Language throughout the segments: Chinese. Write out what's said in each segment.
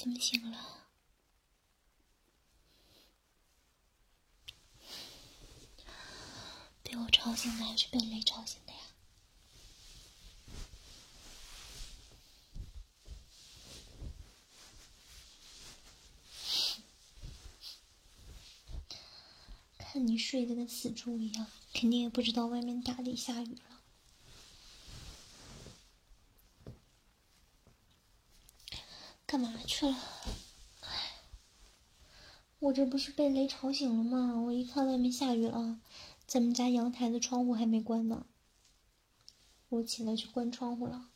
怎么醒了？被我吵醒的还是被雷吵醒的呀？看你睡得跟死猪一样，肯定也不知道外面大雷下雨了。干嘛去了？我这不是被雷吵醒了吗？我一看外面下雨了，咱们家阳台的窗户还没关呢。我起来去关窗户了。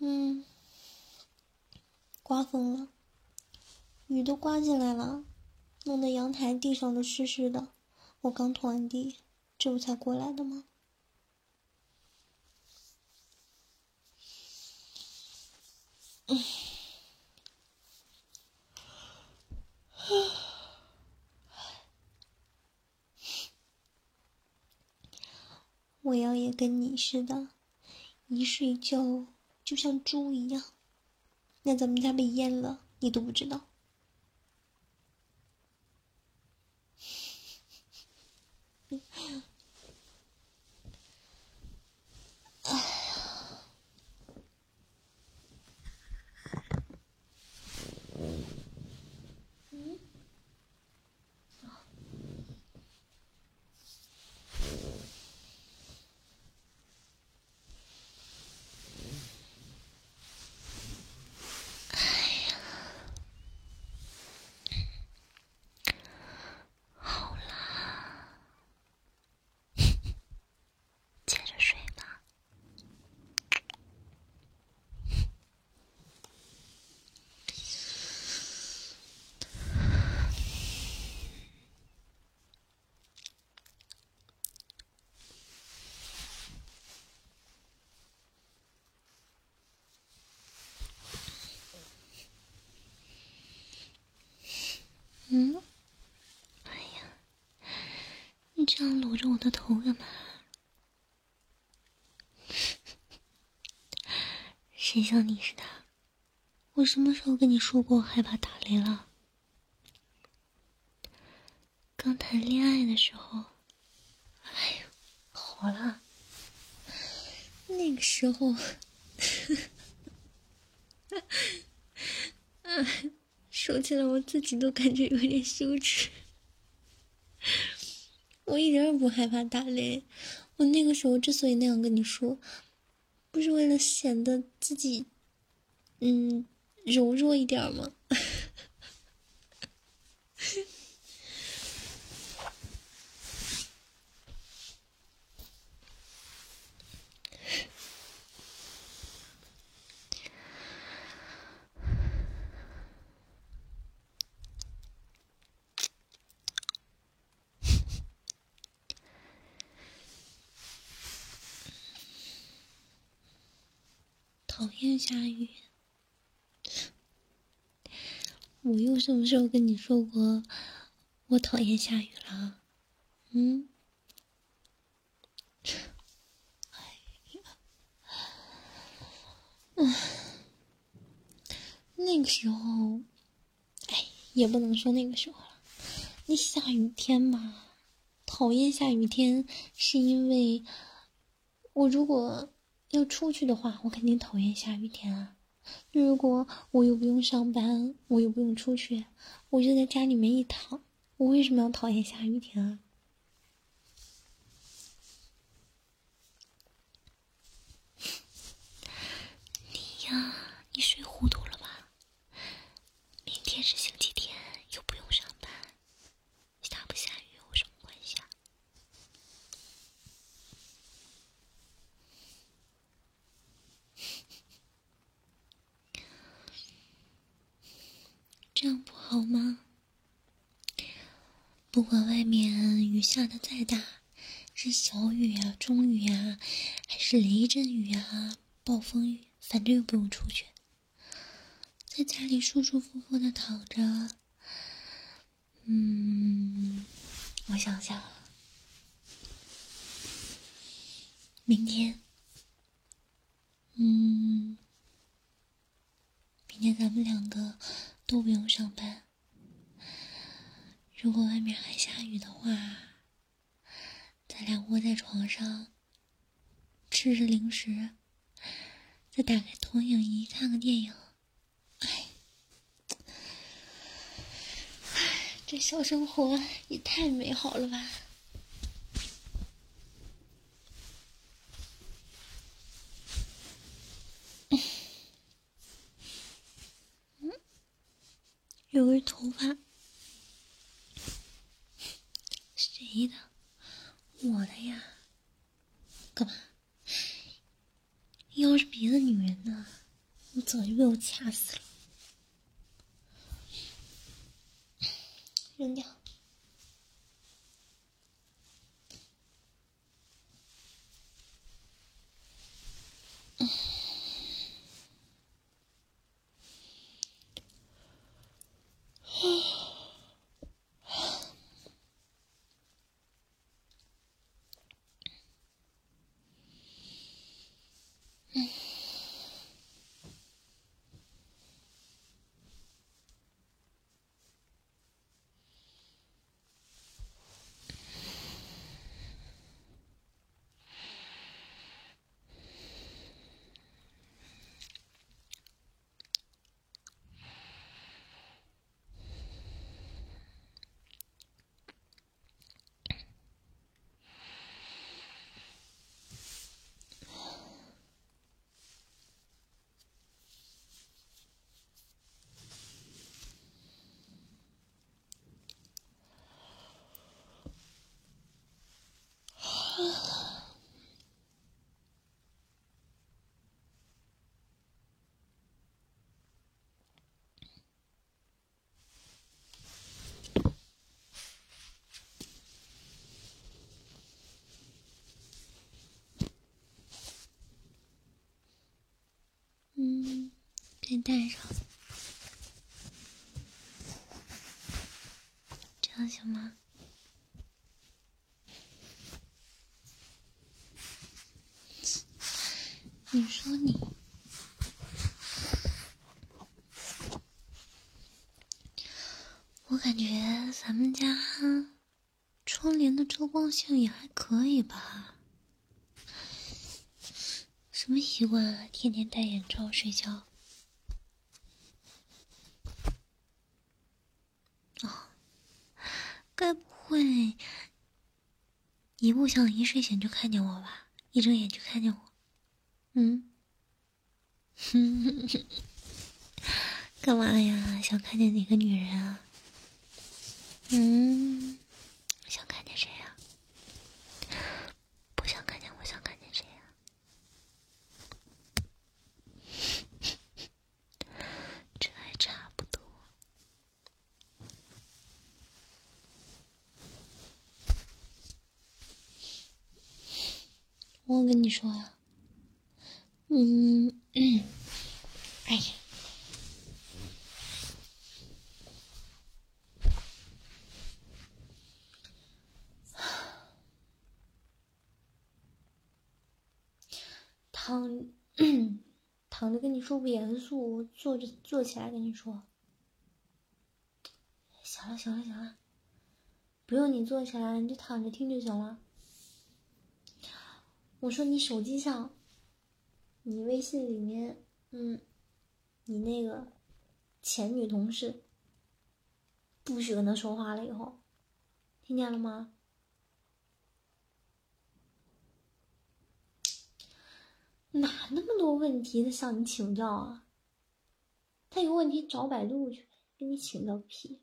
嗯，刮风了，雨都刮进来了，弄得阳台地上都湿湿的。我刚拖完地，这不才过来的吗？我要也跟你似的，一睡觉就像猪一样。那咱们家被淹了，你都不知道。嗯，哎呀，你这样搂着我的头干嘛？谁像你似的？我什么时候跟你说过害怕打雷了？刚谈恋爱的时候，哎呦，好了，那个时候，哎。说起来，我自己都感觉有点羞耻。我一点也不害怕打雷。我那个时候之所以那样跟你说，不是为了显得自己，嗯，柔弱一点吗？讨厌下雨，我又什么时候跟你说过我讨厌下雨了？嗯？哎呀，那个时候，哎，也不能说那个时候了。你下雨天嘛，讨厌下雨天，是因为我如果。要出去的话，我肯定讨厌下雨天啊。如果我又不用上班，我又不用出去，我就在家里面一躺，我为什么要讨厌下雨天啊？你呀，你睡糊涂了吧？明天是星期天，又不用上班，下不下雨有什么关系啊？这样不好吗？不管外面雨下的再大，是小雨啊、中雨啊，还是雷阵雨啊、暴风雨，反正又不用出去，在家里舒舒服服的躺着。嗯，我想想，明天，嗯。上班。如果外面还下雨的话，咱俩窝在床上，吃着零食，再打开投影仪看个电影。哎，这小生活也太美好了吧！嗯有根头发，谁的？我的呀。干嘛？要是别那，我早就被我掐死了。扔掉。嗯，先戴上，这样行吗？你说你，我感觉咱们家窗帘的遮光性也还可以吧？什么习惯啊？天天戴眼罩睡觉？该不会一不想一睡醒就看见我吧？一睁眼就看见我？嗯，干嘛呀？想看见哪个女人啊？嗯，想看见谁呀？不想看见我，想看见谁呀？这还差不多。跟你说呀。嗯嗯，哎呀，躺躺着跟你说不严肃，坐着坐起来跟你说。行了行了行了，不用你坐起来，你就躺着听就行了。我说你手机上。你微信里面，嗯，你那个前女同事不许跟他说话了，以后听见了吗？哪那么多问题他向你请教啊？他有问题找百度去，跟你请教个屁！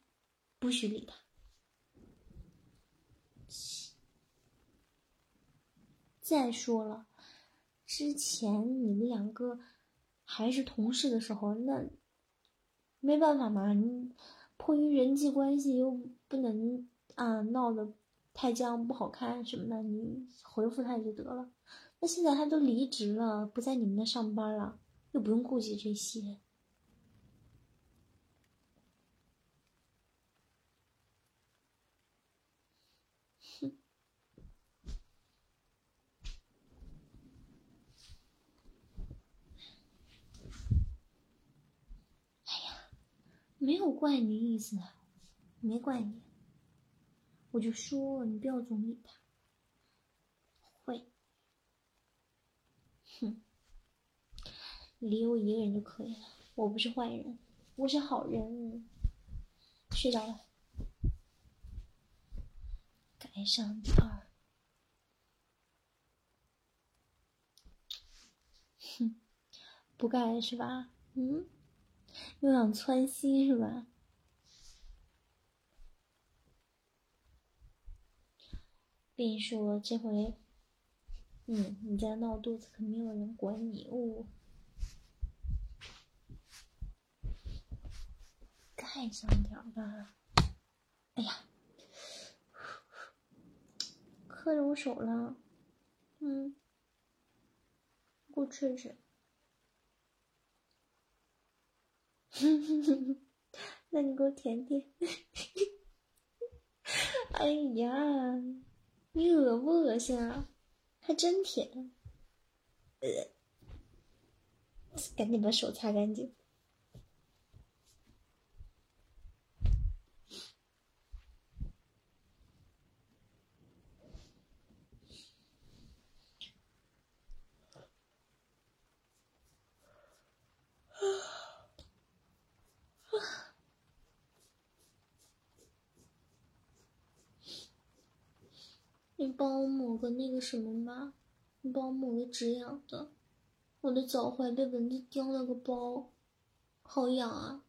不许理他。再说了。之前你们两个还是同事的时候，那没办法嘛，你迫于人际关系又不能啊闹得太僵不好看什么的，你回复他就得了。那现在他都离职了，不在你们那上班了，又不用顾及这些。没有怪你的意思，没怪你，我就说你不要总理他。会，哼，理我一个人就可以了。我不是坏人，我是好人。睡着了，盖上点儿。哼，不盖是吧？嗯，又想窜稀是吧？跟你说，这回，嗯，你再闹肚子，可没有人管你哦。盖上点吧。哎呀，磕着我手了。嗯，给我吹吹。哼哼哼哼那你给我舔舔。哎呀，你恶不恶心啊？还真舔。呃，赶紧把手擦干净。你帮我抹个那个什么吧，你帮我抹个止痒的，我的脚踝被蚊子叮了个包，好痒啊！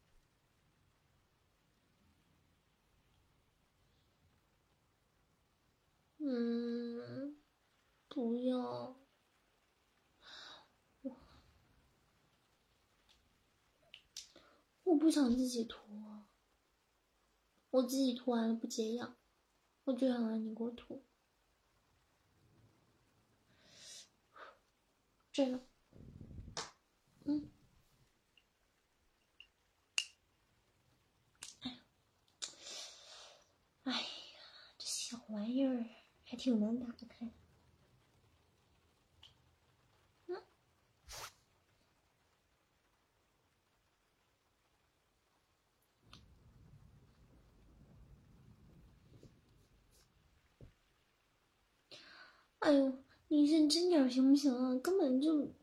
嗯，不要，我不想自己涂，我自己涂完了不解痒，我就想让你给我涂。这个，嗯，哎呀，哎呀，这小玩意儿还挺难打开。嗯，哎呦。你认真点行不行啊？根本就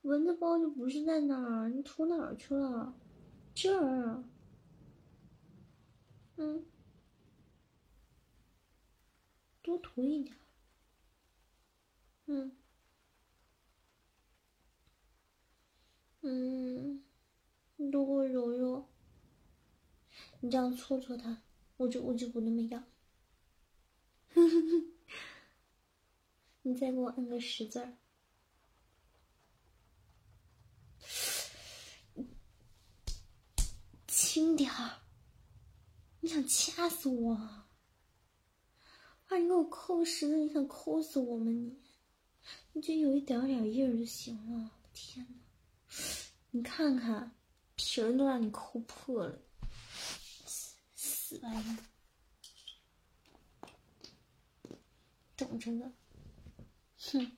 蚊子包就不是在那儿，你涂哪儿去了？这儿，嗯，多涂一点，嗯，嗯，你多给我揉揉，你这样搓搓它，我就我就不那么痒。你再给我摁个十字儿，轻点儿！你想掐死我？啊！你给我扣十字，你想扣死我吗？你，你就有一点点印儿就行了。天哪！你看看，皮儿都让你抠破了，死玩意儿！等着呢。哼！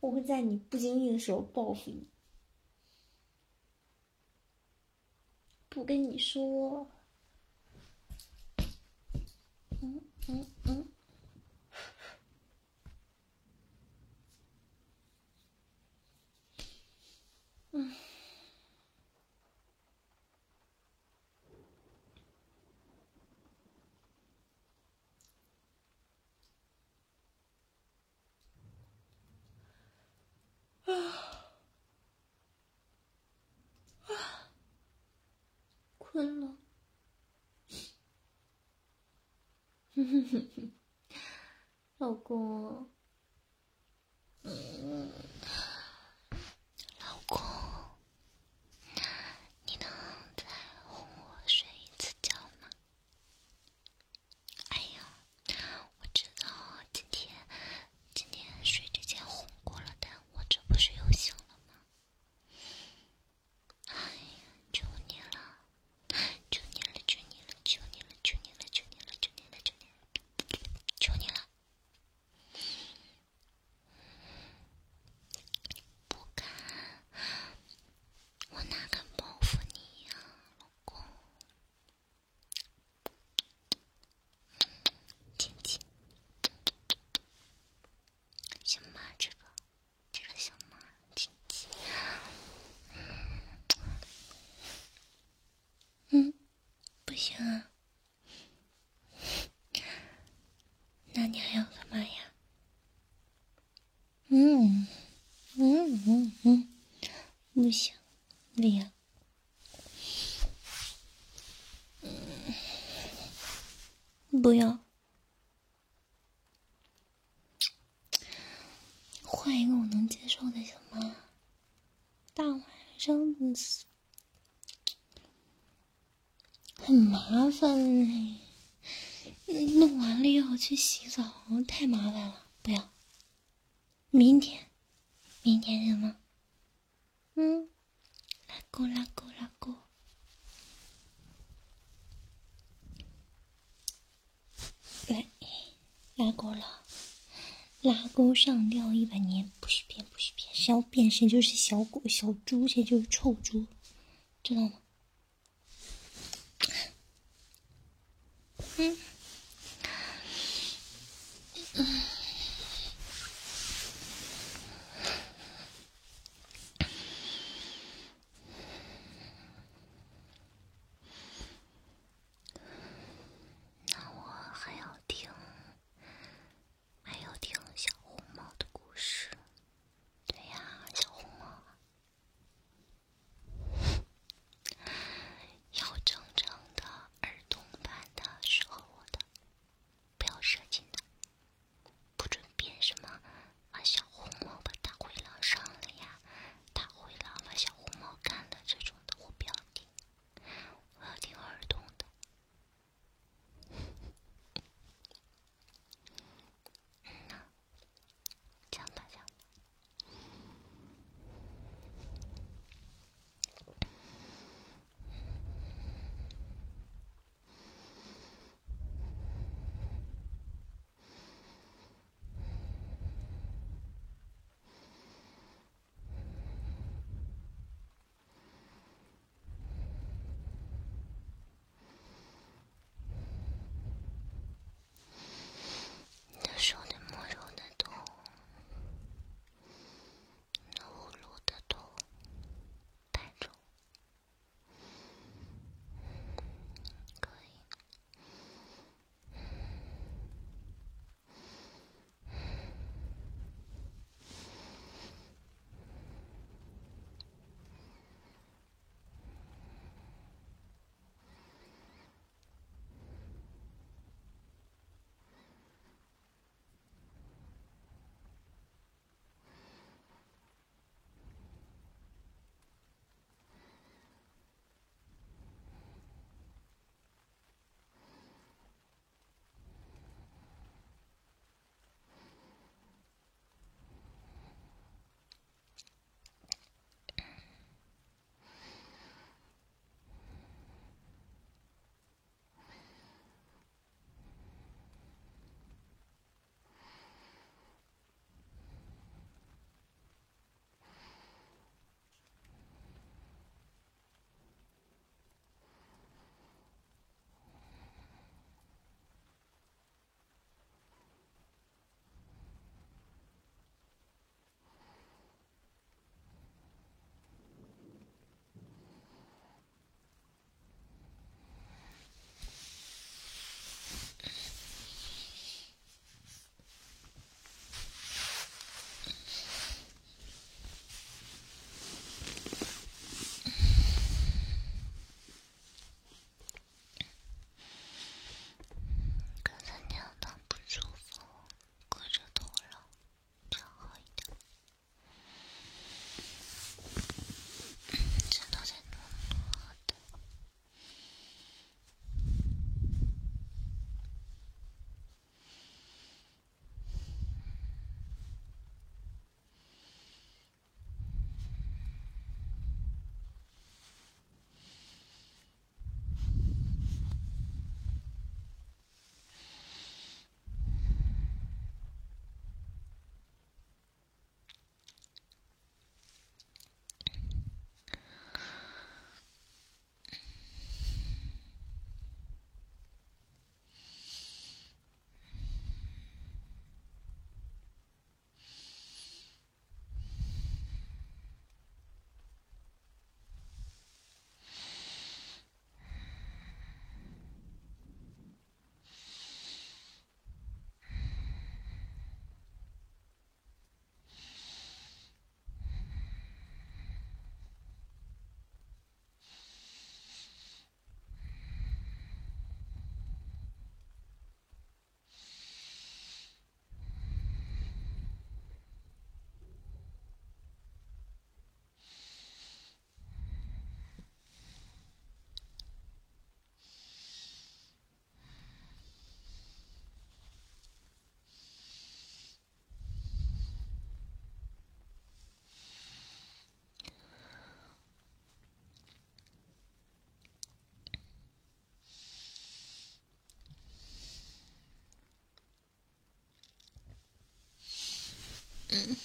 我会在你不经意的时候报复你。不跟你说。嗯嗯嗯。嗯。困了，哼哼哼哼，老公，嗯，不行啊。那你还要干嘛呀？嗯嗯嗯嗯不行不行不要。换一个我能接受的行吗？大晚上的很麻烦嘞，弄完了要去洗澡，太麻烦了。不要，明天，明天行吗？嗯，拉钩，拉钩，拉钩。来，拉钩了，拉钩上吊一百年，不许变，不许变，谁要变谁就是小狗、小猪，谁就是臭猪，知道吗？嗯。